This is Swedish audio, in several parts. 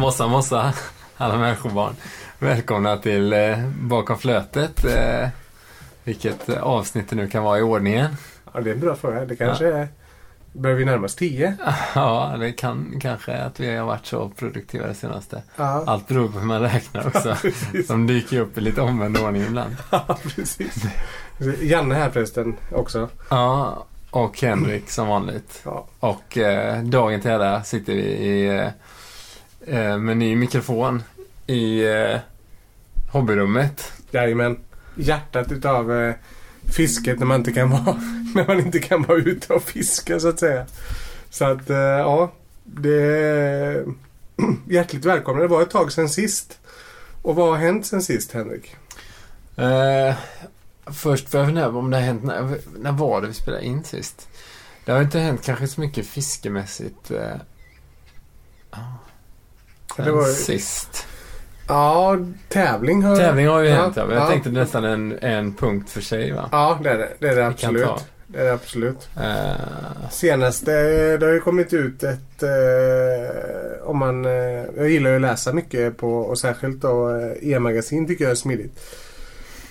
Mossa mossa, alla människobarn. Välkomna till eh, Bakom flötet. Eh, vilket avsnitt det nu kan vara i ordningen. Ja, det är en bra fråga. Det kanske är... Börjar vi närma oss tio? Ja, det kan kanske att vi har varit så produktiva det senaste. Ja, Allt beror på hur man räknar också. precis. De dyker upp i lite omvänd ordning ibland. Ja, precis. Janne här förresten också. Ja, och Henrik som vanligt. Ja, Och eh, dagen till ära sitter vi i, eh, eh, med ny mikrofon i eh, hobbyrummet. jajamän. Hjärtat utav eh, fisket när man inte kan vara när man inte kan vara ute och fiska så att säga. Så att eh, ja, det är hjärtligt välkomna. Det var ett tag sedan sist. Och vad har hänt sen sist Henrik? Eh, först får jag fundera om det har hänt, när, när var det vi spelade in sist? Det har inte hänt kanske så mycket fiskemässigt eh, ah, sen var sist. Ja, tävling har Tävling har ju ja, hänt ja, men jag ja. tänkte nästan en, en punkt för sig va? Ja, det är det. Det är det absolut. Det är det absolut. Eh, Senaste, det har ju kommit ut ett... Eh, om man... Eh, jag gillar ju att läsa mycket på och särskilt då eh, e-magasin tycker jag är smidigt.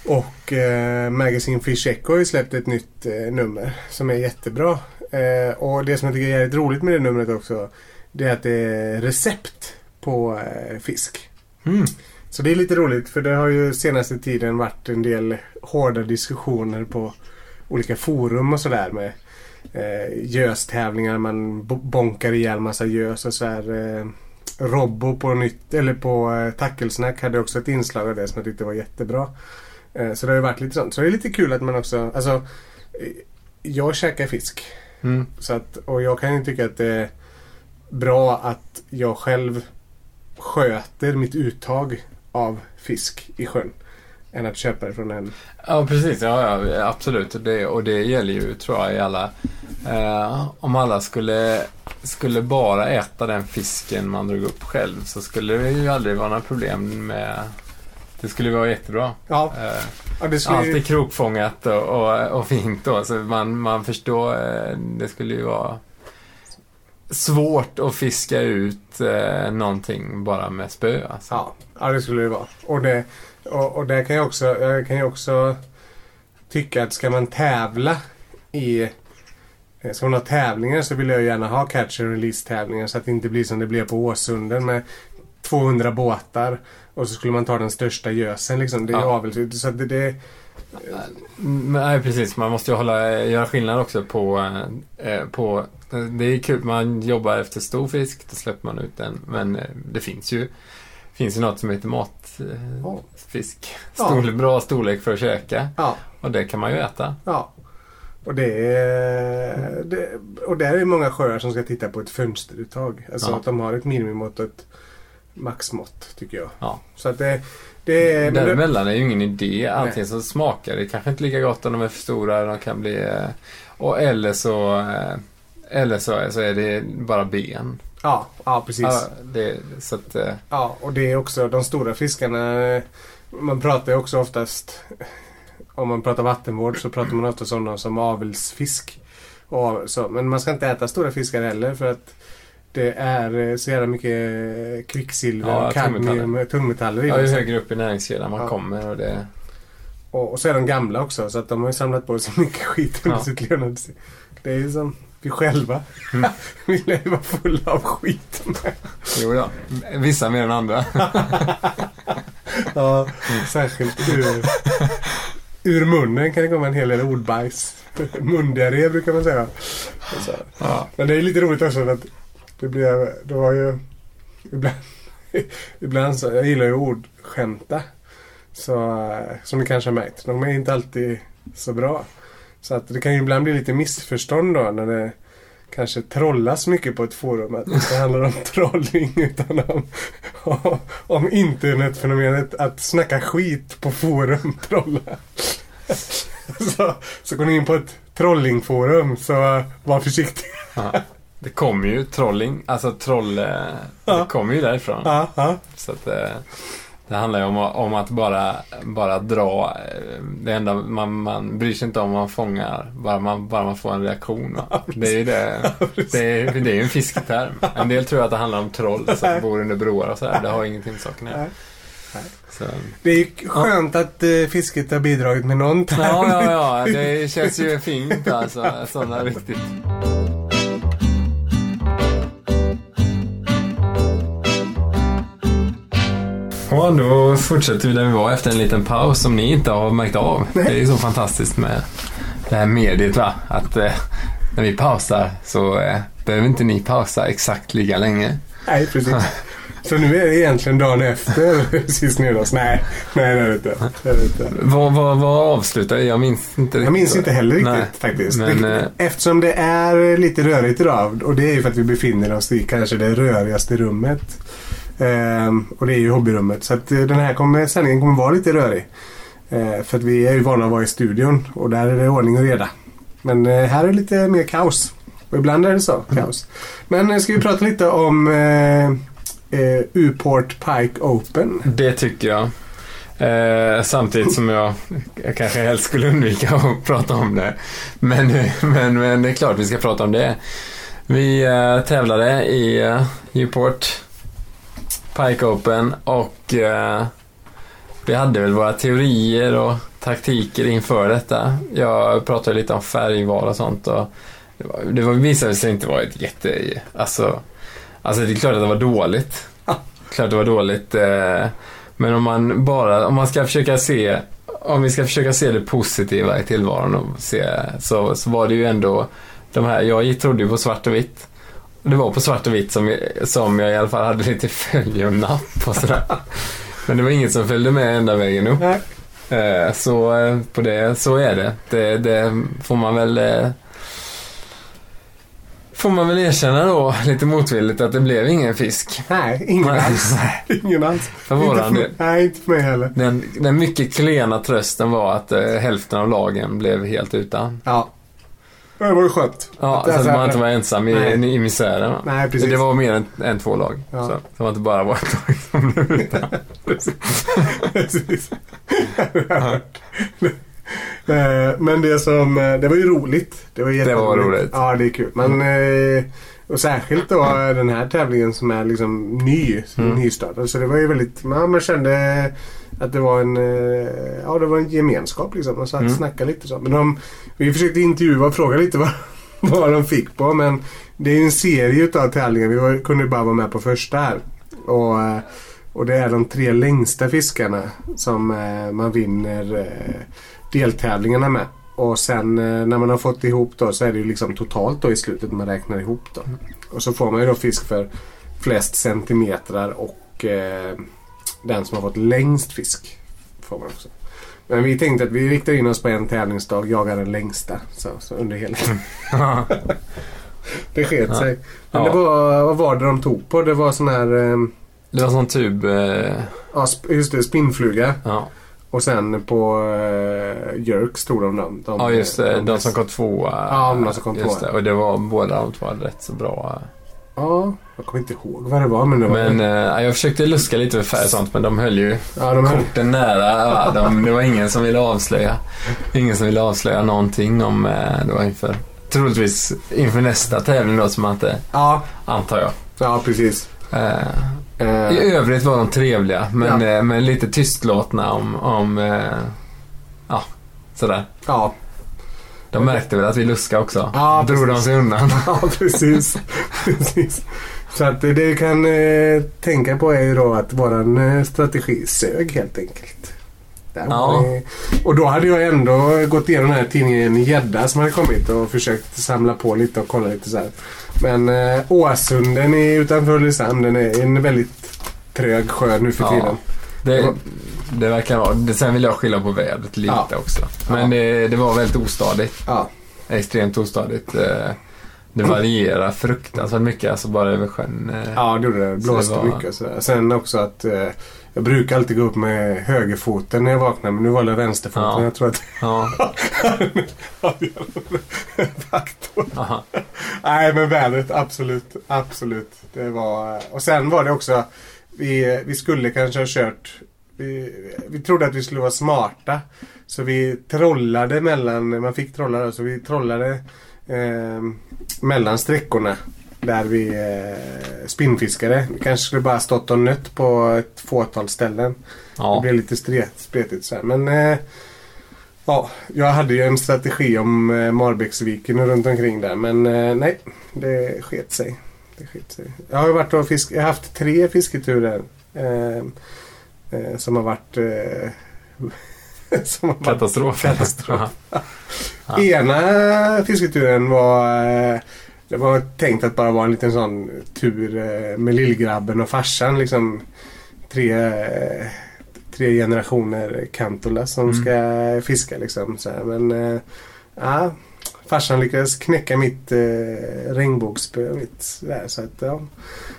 Och eh, Magazine Fish Echo har ju släppt ett nytt eh, nummer som är jättebra. Eh, och det som jag tycker är jävligt roligt med det numret också det är att det är recept på eh, fisk. mm. Så det är lite roligt för det har ju senaste tiden varit en del hårda diskussioner på olika forum och sådär med eh, göstävlingar. Man bo- bonkar ihjäl massa gös och sådär. Eh, Robbo på nytt, eller på eh, Tackelsnack hade också ett inslag av det som jag tyckte var jättebra. Eh, så det har ju varit lite sånt. Så det är lite kul att man också, alltså eh, jag käkar fisk. Mm. Så att, och jag kan ju tycka att det är bra att jag själv sköter mitt uttag av fisk i sjön. Än att köpa det från en... Ja, precis. Ja, ja absolut. Och det, och det gäller ju, tror jag, i alla... Eh, om alla skulle, skulle bara äta den fisken man drog upp själv så skulle det ju aldrig vara några problem med... Det skulle vara jättebra. Ja, Eh, ja det skulle allt är krokfångat och, och, och fint då, så man, man förstår. Eh, det skulle ju vara svårt att fiska ut eh, någonting bara med spö. Alltså. Ja, ja, det skulle det vara. Och det, och, och det kan jag också... Jag kan ju också tycka att ska man tävla i... eh, Ska man ha tävlingar så vill jag gärna ha catch and release tävlingar så att det inte blir som det blev på Åsunden med 200 båtar och så skulle man ta den största gösen liksom. Det är Ja. avelsut. Så det, det, Nej, precis. Man måste ju hålla, göra skillnad också på, eh, på... Det är kul, man jobbar efter stor fisk, då släpper man ut den. Men eh, det finns ju, finns ju något som heter matfisk. Ja. Storlek, Bra storlek för att käka. ja, Och det kan man ju äta. ja. Och det är... Det, och där är det många sjöar som ska titta på ett fönsteruttag. Alltså Ja. att de har ett minimimått och ett maxmått tycker jag. Ja. Så att det, det är... Däremellan är ju ingen idé. Antingen så smakar det kanske inte lika gott om de är för stora. De kan bli... eh, Och eller så... eh, Eller så, så är det bara ben. Ja, ja precis. Ja, Ja. det, så att... eh, och det är också de stora fiskarna. Man pratar ju också oftast om man pratar vattenvård så pratar man ofta om dem som avelsfisk. Och så, men man ska inte äta stora fiskar heller för att det är eh, så jävla mycket kvicksilver Ja, kadmium, tungmetaller. tungmetaller i Ja, ju högre upp i näringskedjan man Ja. kommer och det... Och, och så är de gamla också så att de har ju samlat på sig mycket skit under Ja. sitt levnad. Det är ju som vi själva. Mm. vi vara fulla av skit. Jo då. Vissa mer än andra. Ja, särskilt ur, ur munnen kan det komma en hel del ordbajs. Mundiarré brukar man säga. Så. Ja. Men det är lite roligt också att det blev... det var ju ibland, ibland så, jag gillar ju ordskämta. Så, som ni kanske har märkt. De är inte alltid så bra. Så att det kan ju ibland bli lite missförstånd då när det kanske trollas mycket på ett forum. Att det inte handlar om trolling utan om, om, om internetfenomenet att snacka skit på forum. Trolla. Så, så går ni in på ett trollingforum så var försiktig. Ja. Det kommer ju trolling. Alltså troll... eh, Ja. Det kommer ju därifrån. Ja, ja. Så att... eh, Det handlar ju om, om att bara, bara dra. eh, Det enda man, man bryr sig inte om man fångar, bara man, bara man får en reaktion. Va? Det är ju det. Det är, det är en fisketerm. En del tror att det handlar om troll som bor under broar och så här. Det har ingenting med saken att göra. Så. Det är ju skönt att eh, fisket har bidragit med någon term. Ja, ja, ja. Det känns ju fint alltså. Sådana riktigt. Ja, då fortsätter vi där vi var efter en liten paus som ni inte har märkt av. Det är så fantastiskt med det här mediet va. Att eh, när vi pausar så eh, behöver inte ni pausa exakt lika länge. Nej, precis. Så nu är det egentligen dagen efter sist nyårs. Nej, nej det är det inte. Det är det inte. Vad, vad, vad avslutar? Jag minns inte riktigt. Jag minns inte heller riktigt Nej. faktiskt. Men, eh, Eftersom det är lite rörigt idag och det är ju för att vi befinner oss i kanske det rörigaste rummet. Ehm, och det är ju hobbyrummet. Så att eh, den här kommer, sändningen kommer vara lite rörig. Eh, för att vi är ju vana att vara i studion och där är det ordning och reda. Men eh, här är det lite mer kaos. Och ibland är det så, kaos. Men eh, ska vi prata lite om eh, eh, Uport Pike Open? Det tycker jag. Eh, samtidigt som jag, jag kanske helst skulle undvika att prata om det. Men, men, men det är klart vi ska prata om det. Vi eh, tävlade i eh, Newport Pike Open och eh, vi hade väl våra teorier och taktiker inför detta. Jag pratade lite om färgval och sånt och det, var, det var, visade sig inte vara ett jätte... Alltså, alltså det är klart att det var dåligt. Klart det var dåligt. Eh, men om man bara, om man ska försöka se, om vi ska försöka se det positiva i tillvaron och se, så, så var det ju ändå de här, jag trodde ju på svart och vitt. Det var på svart och vitt som, som jag i alla fall hade lite följe och napp och sådär. Men det var inget som följde med ända vägen upp. Nej. Eh, Så eh, på det, så är det. Det, det får man väl eh, Får man väl erkänna då, lite motvilligt, att det blev ingen fisk. Nej, ingen alls. Ingen alls. För våran del. nej, inte för mig heller. Den, den mycket klena trösten var att eh, hälften av lagen blev helt utan. Ja. Det var ju skönt. Ja, så att man inte var ensam i, Nej. i misären. va? Nej, precis. Det var mer än, än två lag. Ja. Så, så man inte bara var ett lag som blev utan. Precis. Eh, Men det som, eh, det var ju roligt. Det var, Det var roligt. Ja, det är kul. Men, eh, och särskilt då den här tävlingen som är liksom ny, Mm. nystartad. Så det var ju väldigt, man, man kände att det var en, eh, ja det var en gemenskap liksom. Man satt och Mm. snackade lite så. Men de, vi försökte intervjua och fråga lite vad, vad de fick på. Men det är ju en serie utav tävlingar. Vi var, kunde bara vara med på första här. Och, eh, och det är de tre längsta fiskarna som eh, man vinner deltävlingarna med. Och sen när man har fått ihop då så är det ju liksom totalt då i slutet man räknar ihop då. Och så får man ju då fisk för flest centimetrar och eh, den som har fått längst fisk får man också. Men vi tänkte att vi riktar in oss på en tävlingsdag, jagar den längsta. Så, så under hela Det sket sig. Men det var, vad var det de tog på? Det var sån här, eh, Det var sån tub... Eh, ja, just det, spinnfluga. ja. Och sen på uh, Jerks tog de dem. De, ja, just det. De som kom tvåa. Ja, de som kom tvåa. Och det var båda de två hade rätt så bra. Ja, jag kommer inte ihåg vad det var men det var... Men eh, jag försökte luska lite för färg och sånt, men de höll ju ja, de här, korten nära. va. De, det var ingen som ville avslöja. Ingen som ville avslöja någonting om... Eh, det var inför... Troligtvis inför nästa tävling då, som man inte... ja, Antar jag. ja, precis. Eh, Eh, I övrigt var de trevliga, men, Ja. eh, men lite tystlåtna om... om eh, ja, sådär. ja, De märkte väl att vi luskade också. Ja, Drog de precis. sig undan. ja, precis. precis. Så att det kan eh, tänka på är ju då att våran eh, strategi sög helt enkelt. Ja. Och då hade jag ändå gått igenom den här tidningen Gädda som hade kommit och försökt samla på lite och kolla lite så här. Men eh, Åsunden är utanför Ulricehamn. Den är en väldigt trög sjö nu för Ja. Det, det verkar vara... Sen vill jag skylla på vädret lite Ja. också. Men Ja. det, det var väldigt ostadigt. Ja, Extremt ostadigt. Eh, Det varierar fruktansvärt mycket, alltså bara över sjön. eh. ja det gjorde det. Blåste det var- mycket och sådär. Sen också att eh, jag brukar alltid gå upp med högerfoten när jag vaknar men nu valde jag vänsterfoten. Ja. Jag tror att Ja. faktor. Aha. Nej men vädret, absolut. Absolut. Det var... Och sen var det också, vi, vi skulle kanske ha kört Vi, vi trodde att vi skulle vara smarta. Så vi trollade mellan, man fick trolla då, så vi trollade eh, mellan sträckorna. Där vi eh, spinnfiskade. Vi kanske skulle bara stått och nött på ett fåtal ställen. Det Ja. blev lite stret, spretigt så här. Men eh, ja, jag hade ju en strategi om eh, Marbäcksviken och runt omkring där. Men eh, nej, det sket sig. Det sig. Jag har varit och fisk, jag har haft tre fisketurer. Eh, eh, som har varit... Eh, som har varit Katastrof. Katastrof. Ja. Ena fisketuren var... Eh, det var tänkt att bara vara en liten sån tur eh, med lillgrabben och farsan. Liksom tre, eh, tre generationer Kantola som Mm. ska fiska liksom. Så här. Men ja, farsan lyckades knäcka mitt eh, regnbågsspö. Mitt, där, så att, ja.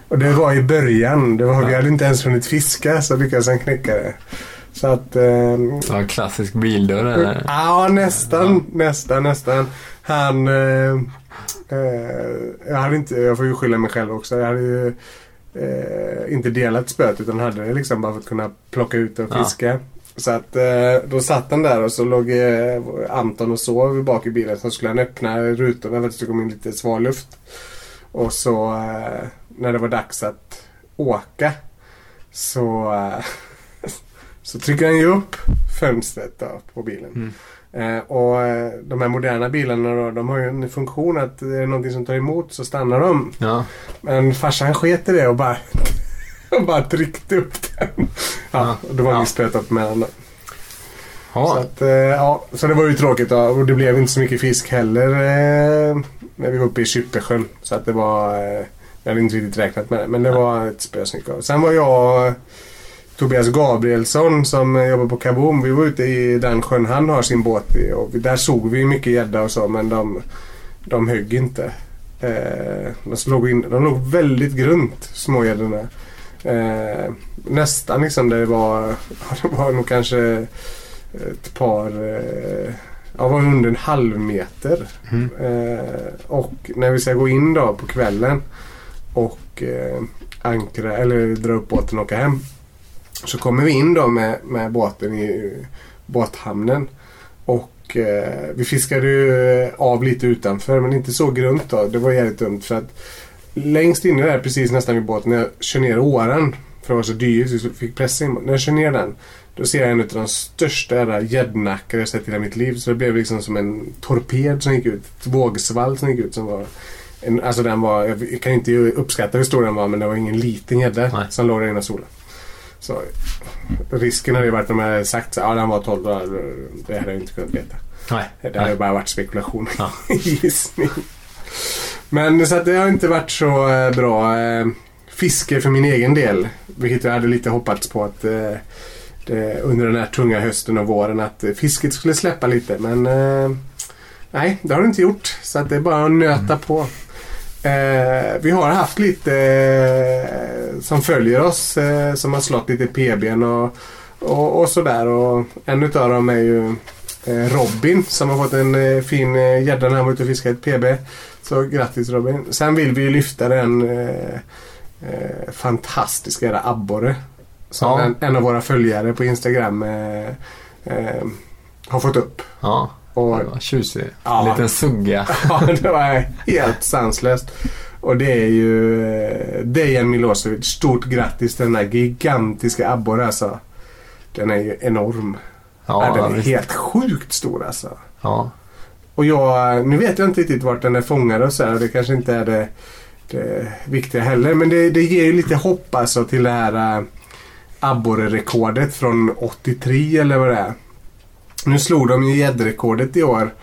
Och det var i början. Det var, Vi Ja. hade inte ens hunnit fiska så lyckades han knäcka det. Så att... Eh, en klassisk bildörr eller? Ja, nästan, nästan, nästan. Han... Eh, eh, jag hade inte, jag får ju skylla mig själv också. Jag hade ju eh, inte delat spöet utan hade det liksom bara för att kunna plocka ut och Ja. Så att eh, då satt han där och så låg eh, Anton och sov bak i bilen. Så skulle han öppna rutorna för att det komma in lite sval luft. Och så eh, när det var dags att åka så, så trycker han ju upp fönstret då, på bilen. Mm. Eh, och de här moderna bilarna då, de har ju en funktion att är det någonting som tar emot så stannar de. Ja. Men farsan sket i det och bara, och bara tryckte upp den. Ja, Ja. då var Ja. stötat med då. Så, Ja. att, eh, ja, så det var ju tråkigt då. och det blev inte så mycket fisk heller eh, när vi var uppe i Kyppesjön. Så att det var, eh, jag hade inte riktigt räknat med det. Men det var ett spö som gick av. Sen var jag Tobias Gabrielsson som eh, jobbar på Kaboom. Vi var ute i den sjön han har sin båt i. Och där såg vi mycket gädda och så men de, de högg inte. Eh, de, slog in, de låg väldigt grunt smågäddorna. Eh, nästan liksom det var, det var nog kanske ett par, eh, ja var under en halv meter. Mm. Eh, och när vi ska gå in då på kvällen och eh, ankra eller dra upp båten och åka hem. Så kommer vi in då med, med båten i båthamnen. Och eh, vi fiskade ju av lite utanför men inte så grunt då. Det var jävligt dumt för att längst inne där precis nästan vid båten när jag kör ner åran. För det var så dyrt så vi fick pressa in När jag kör ner den då ser jag en av de största gäddnackar jag sett i hela mitt liv. Så det blev liksom som en torped som gick ut. Ett vågsvall som gick ut som var en, alltså den var, jag kan inte uppskatta hur stor den var men det var ingen liten gädda som låg där inne solen. Så risken hade ju varit om jag hade sagt så ja den var 12 dagar. Det hade jag inte kunnat veta. Nej. Det hade Nej. bara varit spekulation. Ja. Gissning. Men så att det har inte varit så eh, bra eh, fiske för min egen del. Vilket jag hade lite hoppats på att eh, det, under den här tunga hösten och våren att eh, fisket skulle släppa lite. Men eh, nej, det har det inte gjort. Så att det är bara att nöta på. Eh, vi har haft lite eh, som följer oss eh, som har slått lite PBn och, och, och sådär. Och en utav dem är ju eh, Robin som har fått en eh, fin eh, gädda när han var ute och fiskade ett PB. Så grattis Robin. Sen vill vi ju lyfta den eh, eh, fantastiska abborre. Som Ja. en, en av våra följare på Instagram eh, eh, har fått upp. Ja. Och Det var tjusig. Ja. En liten sugga. Ja, det var helt sanslöst. Och det är ju eh, Dejan Milosevic. Stort grattis till den här gigantiska abborre alltså. Den är ju enorm. Ja, den är visst. helt sjukt stor alltså. Ja. Och jag, nu vet jag inte riktigt vart den är fångad och så här. och Det kanske inte är det, det viktiga heller. Men det, det ger ju lite hopp alltså till det här äh, abborrerekordet från 83 eller vad det är. Nu slog de ju gäddrekordet i år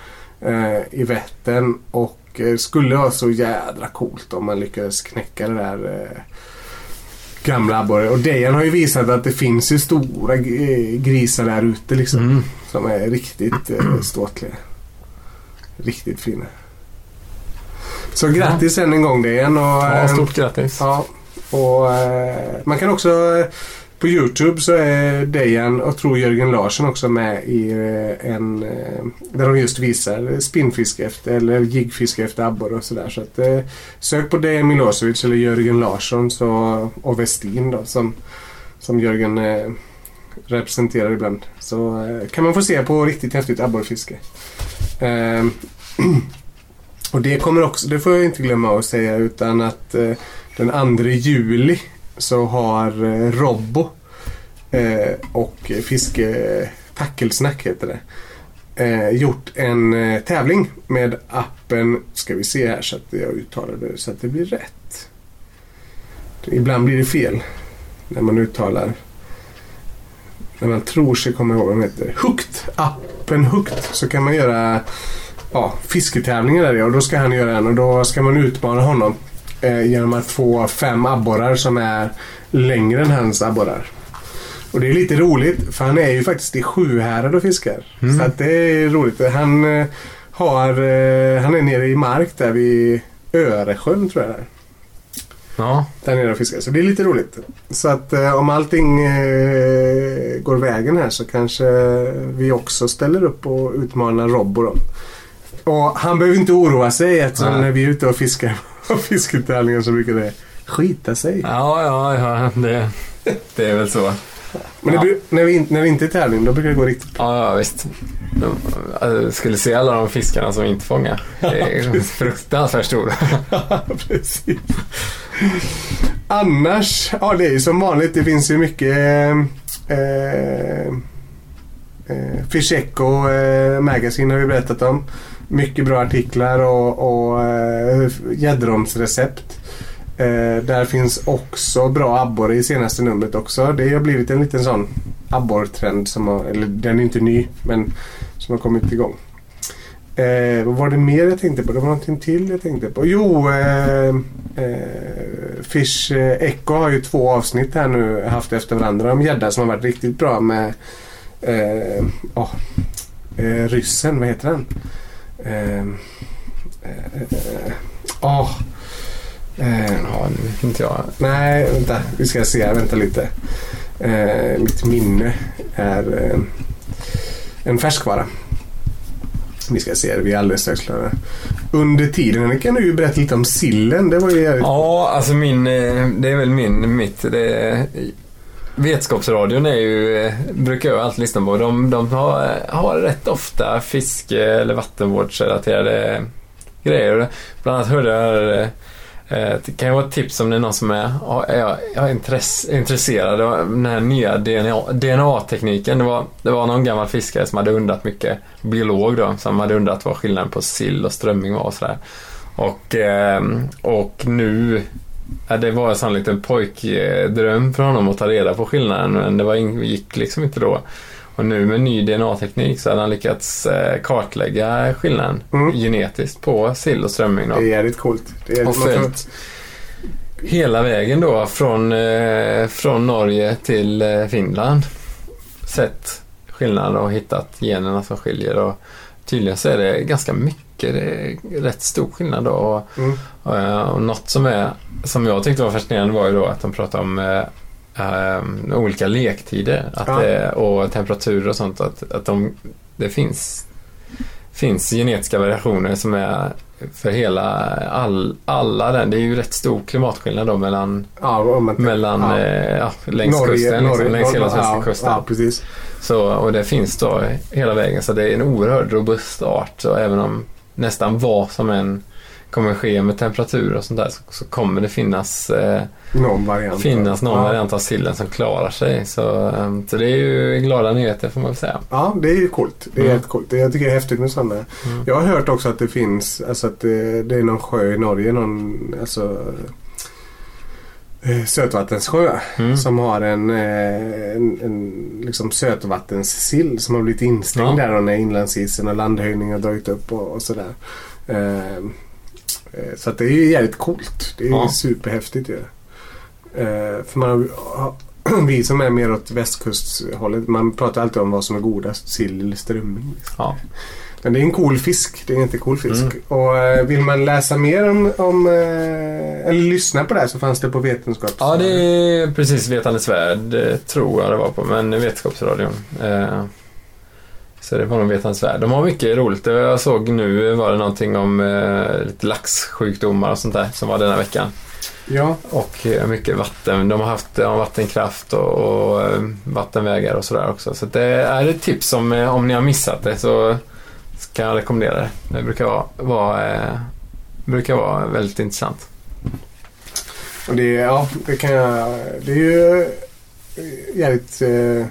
eh, i Vättern och eh, skulle vara så jädra coolt om man lyckades knäcka det där gamla abborre. Och Dejan har ju visat att det finns ju stora grisar där ute liksom. Mm. Som är riktigt eh, ståtliga. Riktigt fina. Så grattis än en gång Dejan. Ja, eh, stort grattis. Ja, och eh, man kan också eh, på Youtube så är Dejan och tror Jörgen Larsson också med i en där de just visar spinnfiske efter eller jiggfiske efter abborre och sådär. Så att eh, sök på Dejan Milosevic eller Jörgen Larsson så, och Westin då som, som Jörgen eh, representerar ibland. Så eh, kan man få se på riktigt häftigt abborrfiske. Eh, och det kommer också, det får jag inte glömma att säga utan att eh, den 2 juli så har eh, Robbo eh, och Fiske eh, Tackelsnack heter det. Eh, gjort en eh, tävling med appen, ska vi se här så att jag uttalar det så att det blir rätt. Ibland blir det fel när man uttalar när man tror sig komma ihåg vad den heter. Hooked! Appen Hooked. Så kan man göra ja, fisketävlingar där och då ska han göra en och då ska man utmana honom eh, genom att få fem abborrar som är längre än hans abborrar. Och det är lite roligt för han är ju faktiskt i Sjuhärad och fiskar. Mm. Så att det är roligt. Han eh, har, eh, han är nere i mark där vid Öresjön tror jag det är. Ja, Där nere och fiskar. Så det är lite roligt. Så att eh, om allting eh, går vägen här så kanske vi också ställer upp och utmanar Robbo då. Och han behöver inte oroa sig eftersom Nej. när vi är ute och fiskar på fisketävlingar så brukar det skita sig. ja, ja, ja det, det är väl så. Men det, Ja. bru- när, vi, när vi inte är tävling då brukar det gå riktigt Ja, ja visst. De, alltså, skulle se alla de fiskarna som inte fångar. Det är fruktansvärt stora. Ja, precis. Annars, ja det är ju som vanligt. Det finns ju mycket eh, eh, eh, Fish Echo eh, Magazine har vi berättat om. Mycket bra artiklar och, och eh, gäddromsrecept. Eh, där finns också bra abborre i senaste numret också. Det har blivit en liten sån abborrtrend som har, eller den är inte ny men som har kommit igång. Eh, vad var det mer jag tänkte på? Det var någonting till jag tänkte på. Jo, eh, eh, Fish eh, Echo har ju två avsnitt här nu haft efter varandra om gädda som har varit riktigt bra med eh, åh, eh, ryssen, vad heter den? Eh, eh, åh, Ja, nu vet inte jag. nej, vänta. Vi ska se. Vänta lite. Mitt minne är en färskvara. Vi ska se, vi är alldeles strax klara. Under tiden kan du ju berätta lite om sillen. Det var ju jävligt... Ja, alltså min, eh, det är väl min, mitt. Det vetskapsradion är ju, eh, brukar jag alltid lyssna på. De, de har, har rätt ofta fiske eller vattenvårdsrelaterade grejer. Bland annat hörde jag eh, Eh, det kan ju vara ett tips om det är någon som är, är, är intresserad av den här nya DNA, DNA-tekniken. Det var, det var någon gammal fiskare som hade undrat mycket, biolog då, som hade undrat vad skillnaden på sill och strömming var och sådär. Och, ehm, och nu, ja, det var en liten pojkdröm för honom att ta reda på skillnaden men det var, gick liksom inte då. Och nu med ny DNA-teknik så hade han lyckats eh, kartlägga skillnaden Mm. genetiskt på sill och strömming. Då. Det är jävligt coolt. Det är, Och följt hela vägen då från, eh, från Norge till eh, Finland. Sett skillnaden och hittat generna som skiljer. Och tydligen så är det ganska mycket, det är rätt stor skillnad då. Och, Mm. och, och något som, är, som jag tyckte var fascinerande var ju då att de pratade om eh, olika lektider att Ja. det, och temperaturer och sånt. Att, att de, det finns, finns genetiska variationer som är för hela, all, alla den. Det är ju rätt stor klimatskillnad då mellan, Ja, man, mellan ja. eh, längs kusten, liksom, längs hela svenska kusten. Precis. Så, och det finns då hela vägen. Så det är en oerhört robust art. Så även om nästan vad som än kommer ske med temperatur och sånt där så, så kommer det finnas, eh, Någon variant. finnas någon ja. variant av sillen som klarar sig. Så, eh, så det är ju glada nyheter får man väl säga. Ja, det är ju coolt. Det är Mm. helt coolt. Det- Jag tycker det är häftigt med sådana. Mm. Jag har hört också att det finns, alltså att det, det är någon sjö i Norge, någon, alltså eh, sötvattenssjö Mm. som har en, eh, en, en liksom sötvattenssill som har blivit instängd Ja. där när inlandsisen och landhöjningen har dragit upp och, och sådär. Eh, så att det är ju jävligt coolt. Det är Ja. superhäftigt ju. Eh, för man vi som är mer åt västkusthållet, man pratar alltid om vad som är godast, sill eller strömming. Ja. Men det är en cool fisk. Det är en jättecool fisk. Mm. Och eh, vill man läsa mer om, om eh, eller lyssna på det här så fanns det på Vetenskaps... ja, det är precis Vetandets värld eh, tror jag det var på. Men Vetenskapsradion. Så det var nog Vetandets värld. De har mycket roligt. Jag såg nu var det någonting om eh, lite laxsjukdomar och sånt där som var denna veckan. Ja, Och eh, mycket vatten. De har haft ja, vattenkraft och, och eh, vattenvägar och sådär också. Så det är ett tips om, eh, om ni har missat det så kan jag rekommendera det. Det brukar vara, vara, eh, brukar vara väldigt intressant. och det, ja, det kan jag... Det är ju jävligt... Eh,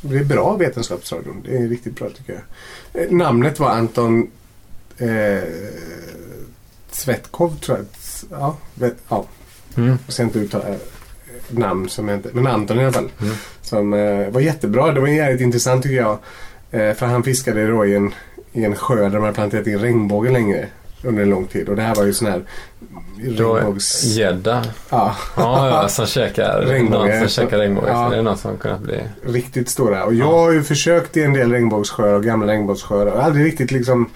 det är bra vetenskapsradion. Det är riktigt bra tycker jag. Eh, Namnet var Anton eh, Svetkov tror jag. Ja, vet, ja. Mm. Jag ska inte uttala eh, namn som jag inte... Men Anton i alla fall. Mm. Som eh, var jättebra. Det var jävligt intressant tycker jag. Eh, för han fiskade i en, i en sjö där de hade planterat in regnbåge längre. Under en lång tid. Och det här var ju sån här Då är regnbågs... Gädda. Ja, Ja, ja, som käkar Regnbåge. som käkar regnbåge. Ja. Så det är något som kunnat bli... riktigt stora. Och jag har ju försökt i en del regnbågssjöar och gamla regnbågssjöar. Och aldrig riktigt liksom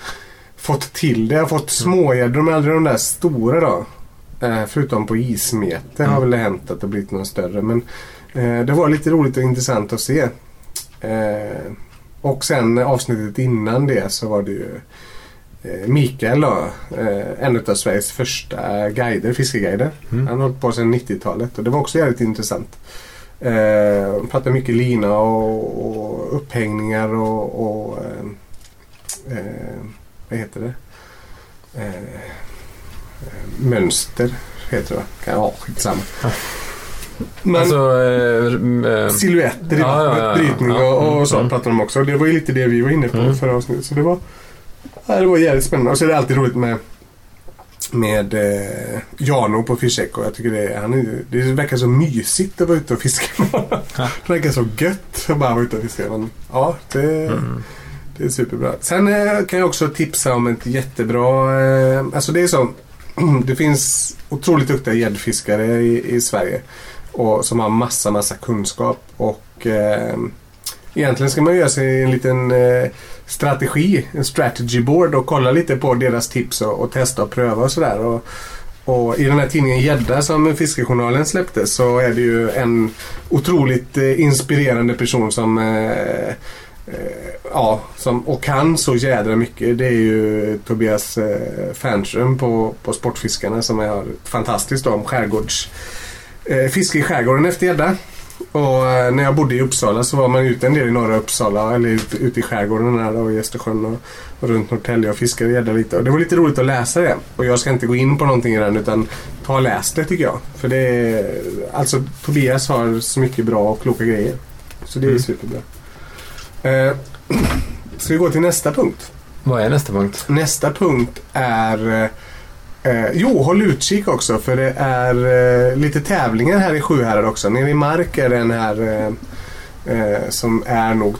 fått till det. Jag har fått smågäddor men aldrig de där stora då. Eh, förutom på ismete har Mm. väl det hänt att det blivit några större. Men eh, det var lite roligt och intressant att se. Eh, och sen avsnittet innan det så var det ju Mikael då. Eh, en av Sveriges första guider, fiskeguider. Mm. Han har hållit på sedan 90-talet och det var också jävligt intressant. Eh, han pratade mycket lina och, och upphängningar och, och eh, eh, vad heter det? Eh, eh, mönster heter det va? Ja, skitsamma. Ja. Men Alltså... Eh, eh, silhuetter i ja, ja, vattnet, ja, brytning ja. och, och Mm, så mm. pratade de också. Det var ju lite det vi var inne på Mm. förra avsnittet. Så det var, ja, det var jävligt spännande. Och så är det alltid roligt med med eh, Jano på Fish Echo. Jag tycker det, han är, det verkar så mysigt att vara ute och fiska. Det verkar så gött att bara vara ute och fiska. Men, ja, det, mm. det är superbra. Sen eh, kan jag också tipsa om ett jättebra... Eh, alltså det är så. Det finns otroligt duktiga gäddfiskare i, i Sverige. Och, som har massa, massa kunskap. Och eh, egentligen ska man göra sig en liten eh, strategi, en strategy board och kolla lite på deras tips och, och testa och pröva och sådär. Och, och i den här tidningen Gädda som Fiskejournalen släppte så är det ju en otroligt eh, inspirerande person som eh, eh ja, som, och kan så jädra mycket. Det är ju Tobias eh, Fernström på, på Sportfiskarna som är fantastiskt om skärgårds eh, fiske i skärgården efter gädda. Och eh, när jag bodde i Uppsala så var man ute en del i norra Uppsala eller ute, ute i skärgården här och i Östersjön och, och runt Norrtälje och fiskade gädda lite. Och det var lite roligt att läsa det. Och jag ska inte gå in på någonting i den utan ta och läs det tycker jag. För det är, alltså Tobias har så mycket bra och kloka grejer. Så det är Mm. superbra. Eh, ska vi gå till nästa punkt? Vad är nästa punkt? Nästa punkt är eh, Jo, håll utkik också för det är eh, lite tävlingar här i Sjuhärad också. Nere i Mark är den här eh, eh, som är nog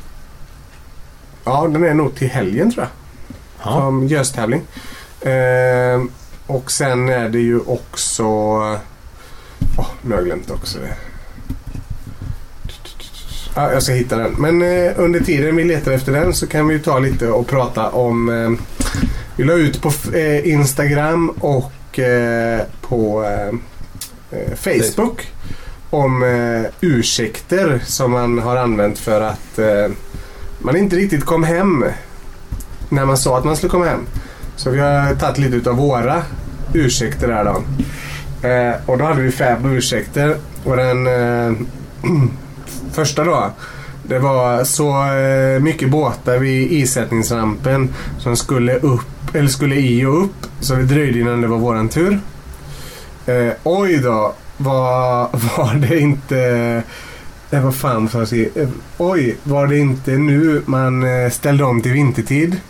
Ja, den är nog till helgen tror jag. Ja. Som göstävling. Eh, och sen är det ju också Åh, nu har jag glömt också det. Ja, jag ska hitta den. Men eh, under tiden vi letar efter den så kan vi ju ta lite och prata om vi la ut på eh, Instagram och eh, på eh, eh, Facebook om eh, ursäkter som man har använt för att eh, man inte riktigt kom hem när man sa att man skulle komma hem. Så vi har tagit lite utav våra ursäkter här då. Eh, och då hade vi fem ursäkter. Och den eh, första då. Det var så eh, mycket båtar vid isättningsrampen som skulle upp, eller skulle i och upp. Så det dröjde innan det var våran tur. Eh, oj då, var, var det inte... Eh, vad fan får jag säga? Eh, oj, var det inte nu man eh, ställde om till vintertid?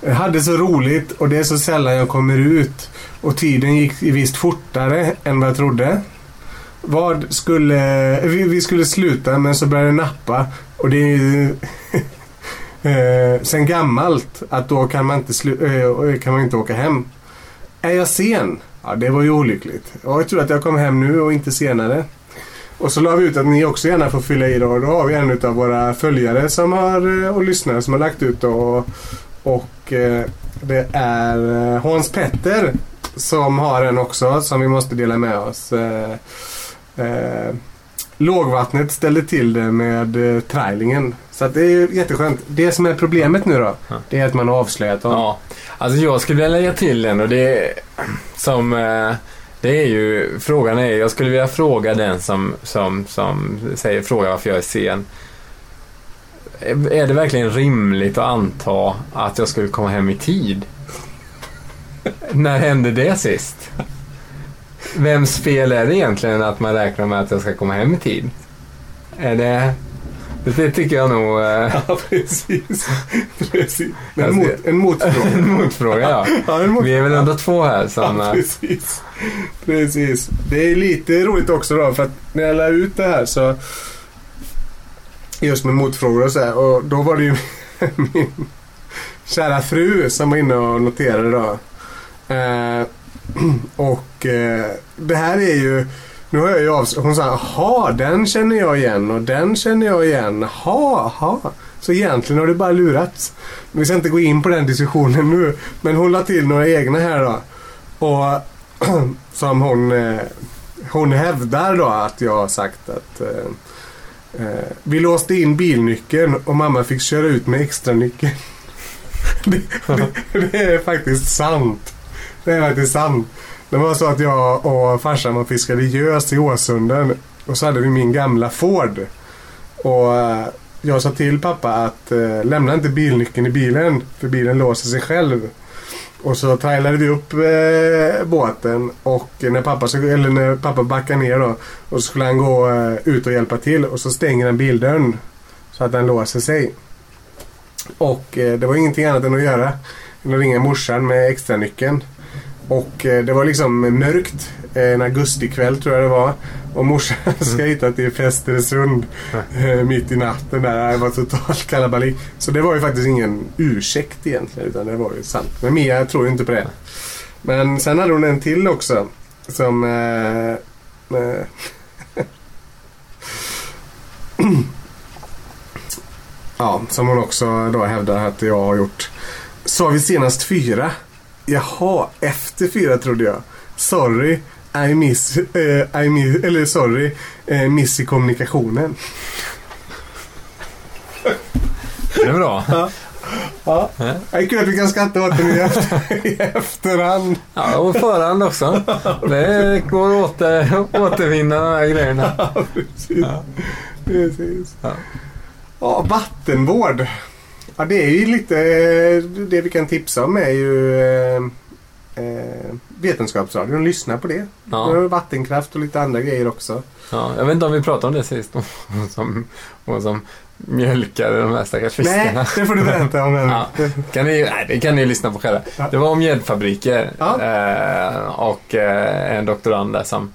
Jag hade så roligt och det är så sällan jag kommer ut. Och tiden gick visst fortare än vad jag trodde. Vad skulle... Eh, vi, vi skulle sluta men så började det nappa. Och det är ju... eh, sen gammalt att då kan man, inte eh, eh, kan man inte åka hem. Är jag sen? Ja, det var ju olyckligt. Ja, jag tror att jag kom hem nu och inte senare. Och så la vi ut att ni också gärna får fylla i då. Och då har vi en av våra följare som har, eh, och lyssnare som har lagt ut då. Och, och eh, det är eh, Hans Petter som har en också som vi måste dela med oss. Eh, eh, lågvattnet ställde till det med eh, trailingen. Så att det är ju jätteskönt. Det som är problemet nu då, Ja. det är att man har avslöjat dem. Ja, alltså jag skulle vilja lägga till en och det är som... Eh, Det är ju, frågan är, jag skulle vilja fråga den som, som, som säger fråga varför jag är sen. Är det verkligen rimligt att anta att jag skulle komma hem i tid? När hände det sist? Vems fel är det egentligen att man räknar med att jag ska komma hem i tid? Är det... Det tycker jag nog... eh, Ja, precis. precis. En, Alltså, mot, en motfråga. en motfråga, ja. Ja, en mot- Vi är väl ändå två här som... Ja, eh, precis. Precis. Det är lite roligt också då för att när jag la ut det här så just med motfrågor och så här och då var det ju min kära fru som var inne och noterade då. Eh, och eh, det här är ju nu har jag ju avs- Hon sa jaha den känner jag igen och den känner jag igen. Jaha, jaha. Så egentligen har det bara lurats. Vi ska inte gå in på den diskussionen nu. Men hon la till några egna här då. Och som hon, eh, hon hävdar då att jag har sagt att eh, eh, vi låste in bilnyckeln och mamma fick köra ut med extra nyckeln. det, det, det är faktiskt sant. Det är faktiskt sant. Det var så att jag och farsan och fiskade gös i Åsunden och så hade vi min gamla Ford. Och eh, jag sa till pappa att eh, lämna inte bilnyckeln i bilen för bilen låser sig själv. Och så trailade vi upp eh, båten och när pappa, eller när pappa backade ner då och så skulle han gå eh, ut och hjälpa till och så stänger han bildörren så att den låser sig. Och eh, det var ingenting annat än att göra än att ringa morsan med extra nyckeln. Och eh, det var liksom mörkt eh, en augustikväll tror jag det var. Och morsan ska hitta till Fästersund eh, mitt i natten där. Det var totalt kalabalik. Så det var ju faktiskt ingen ursäkt egentligen utan det var ju sant. Men Mia tror ju inte på det. Men sen hade hon en till också. Som... Eh, eh, ja, som hon också då hävdar att jag har gjort. Sa vi senast fyra? Jaha, efter fyra trodde jag. Sorry, I miss, eh, I miss eller sorry, eh, miss i kommunikationen. Det är bra. Ja. Ja. Det är kul att vi kan skratta åt den i, efter, i efterhand. Ja, och förhand också. Det går att åter, återvinna de här grejerna. Ja, precis. Ja. precis. Ja. Ja, vattenvård. Ja, det är ju lite... Det vi kan tipsa om är ju eh, eh, Vetenskapsradion. Lyssna på det. Ja. Vattenkraft och lite andra grejer också. Ja, jag vet inte om vi pratade om det sist. Hon som, hon som mjölkade de här stackars fiskarna. Nej, det får du berätta om. Ja. Kan ni, nej, det kan ni lyssna på själva. Ja. Det var om gäddfabriker Ja. eh, och eh, en doktorand där som,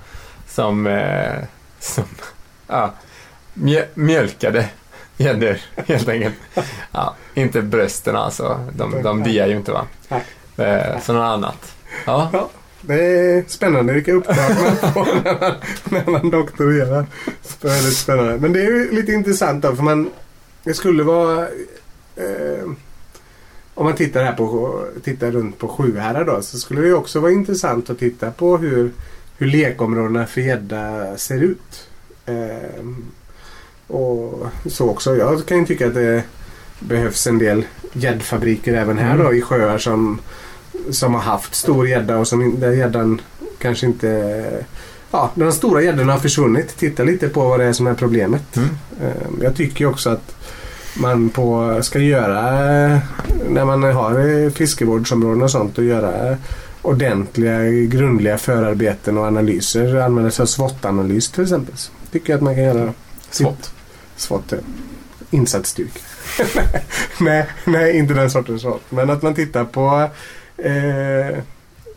som, eh, som ja, mjö, mjölkade gäddor helt enkelt. Ja, inte brösten alltså. De, de diar ju inte va. Eh, så något annat. Ja, Ja, det är spännande vilka uppdrag man får när man, när man doktorerar. Väldigt spännande. Men det är ju lite intressant då för man... Det skulle vara... Eh, om man tittar här på tittar runt på Sjuhärad då så skulle det också vara intressant att titta på hur, hur lekområdena för gädda ser ut. Eh, och så också. Jag kan ju tycka att det behövs en del gäddfabriker även här då i sjöar som som har haft stor gädda och som där gäddan kanske inte... Ja, de stora gäddorna har försvunnit. Titta lite på vad det är som är problemet. Mm. Eh, Jag tycker också att man på, ska göra, när man har eh, fiskevårdsområden och sånt, och göra ordentliga, grundliga förarbeten och analyser. Använda sig av SWOT-analys till exempel. Tycker jag att man kan göra. SWOT. Eh, Insatsstyrka. nej, nej, inte den sortens SWOT. Men att man tittar på eh,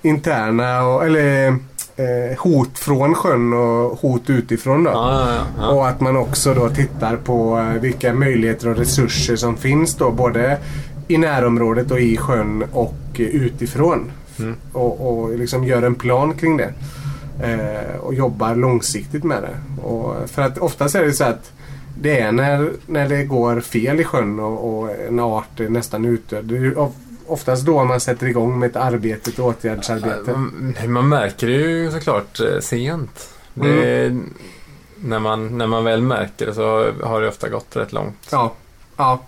interna och, eller eh, hot från sjön och hot utifrån. Då. Ja, ja, ja, ja. Och att man också då tittar på eh, vilka möjligheter och resurser som finns då både i närområdet och i sjön och eh, utifrån. Mm. Och, och liksom gör en plan kring det. Eh, och jobbar långsiktigt med det. Och för att oftast är det så att det är när, när det går fel i sjön och, och en art är nästan utdöd. Oftast då man sätter igång med ett arbete, ett åtgärdsarbete. Man, man märker det ju såklart eh, sent. Det, Mm. när, man, när man väl märker det så har det ofta gått rätt långt. Ja, ja.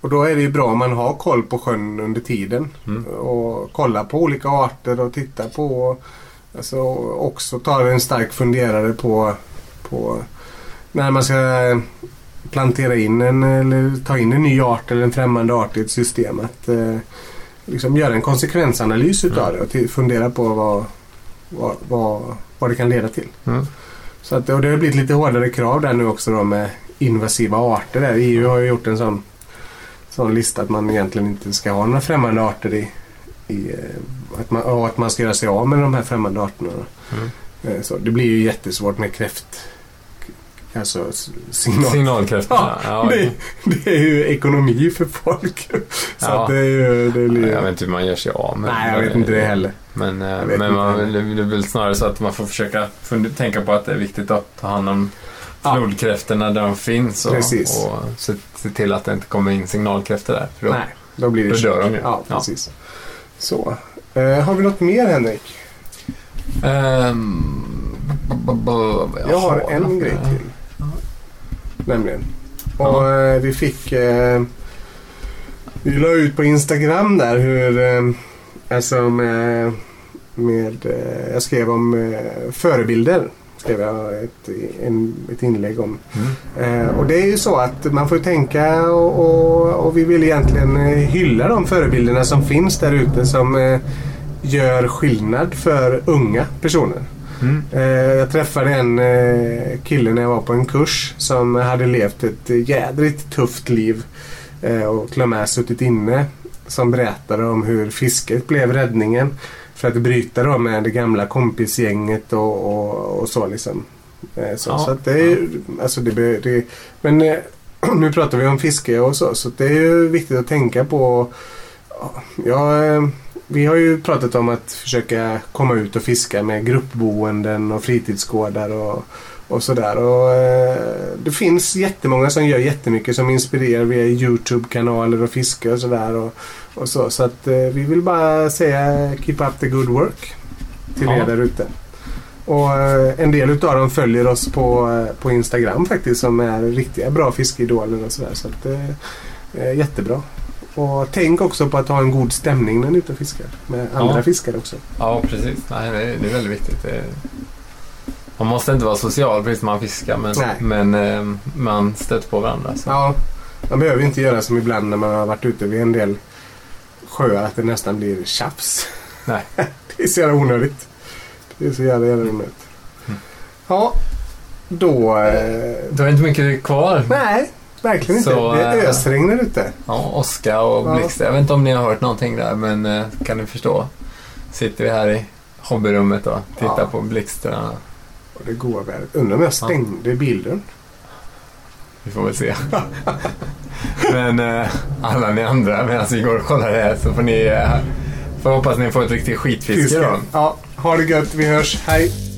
Och då är det ju bra om man har koll på sjön under tiden. Mm. Och kolla på olika arter och titta på alltså, också tar en stark funderare på, på när man ska plantera in en eller ta in en ny art eller en främmande art i ett system. Att eh, liksom göra en konsekvensanalys utav Mm. det och till- fundera på vad, vad, vad, vad det kan leda till. Mm. Så att, och det har blivit lite hårdare krav där nu också då med invasiva arter. Där. EU har ju gjort en sån, sån lista att man egentligen inte ska ha några främmande arter i, i eh, att man, och att man ska göra sig av med de här främmande arterna. Mm. Eh, Så det blir ju jättesvårt med kräft... Alltså signal. Signalkräftorna. Ja, det, det är ju ekonomi för folk. Så Ja. det är ju... Det blir, Jag vet inte hur man gör sig av med Nej, jag vet inte det heller. Men, eh, men man, det är väl snarare så att man får försöka tänka på att det är viktigt att ta hand om Ja. flodkräftorna där de finns och, Precis. och se, se till att det inte kommer in signalkräftor där. För då, Nej, då blir det då dör de ju. Ja, Ja. precis. Så. Eh, har vi något mer Henrik? B- Jag har en grej ja. till. Nämligen. Och Ja. eh, vi fick... Eh, vi la ut på Instagram där hur... Eh, alltså med... med jag skrev om förebilder. Skrev jag ett, en, ett inlägg om. Mm. Och det är ju så att man får tänka och, och, och vi vill egentligen hylla de förebilderna som finns där ute som gör skillnad för unga personer. Mm. Eh, jag träffade en eh, kille när jag var på en kurs som hade levt ett jädrigt tufft liv eh, och till och med suttit inne. Som berättade om hur fisket blev räddningen för att bryta då med det gamla kompisgänget och, och, och så liksom. Så, Ja, så att det är ju, alltså det, det Men nu pratar vi om fiske och så så det är ju viktigt att tänka på Ja, vi har ju pratat om att försöka komma ut och fiska med gruppboenden och fritidsgårdar och, och sådär. Och, eh, det finns jättemånga som gör jättemycket som inspirerar via Youtube-kanaler och fiske och sådär. Och, och så så att eh, vi vill bara säga keep up the good work till Ja. er där ute. Och eh, en del utav dem följer oss på, eh, på Instagram faktiskt som är riktiga bra fiskeidoler och sådär. Så att eh, jättebra. Och tänk också på att ha en god stämning när ni är ute och fiskar. Med andra Ja. fiskare också. Ja, precis. Nej, det, är, det är väldigt viktigt. Det är, man måste inte vara social precis när man fiskar, men, Nej. men eh, man stöter på varandra. Så. Ja, man behöver inte göra som ibland när man har varit ute vid en del sjöar att det nästan blir tjafs. Nej. det är så jävla onödigt. Det är så jävla, jävla onödigt. Mm. Ja, då... Eh, Du har inte mycket kvar. nej, verkligen inte. Så, det är eh, ösregn där ute. Ja, Oskar och Ja. Blixt. Jag vet inte om ni har hört någonting där, men eh, kan ni förstå? Sitter vi här i hobbyrummet och tittar Ja. på blixtarna. Och det går väl. Undrar om jag stängde bilden. Vi får väl se. men eh, alla ni andra, medan vi går och kollar det här, så får ni... Eh, får hoppas ni får ett riktigt skitfiske då. Ja, ha det gött. Vi hörs. Hej!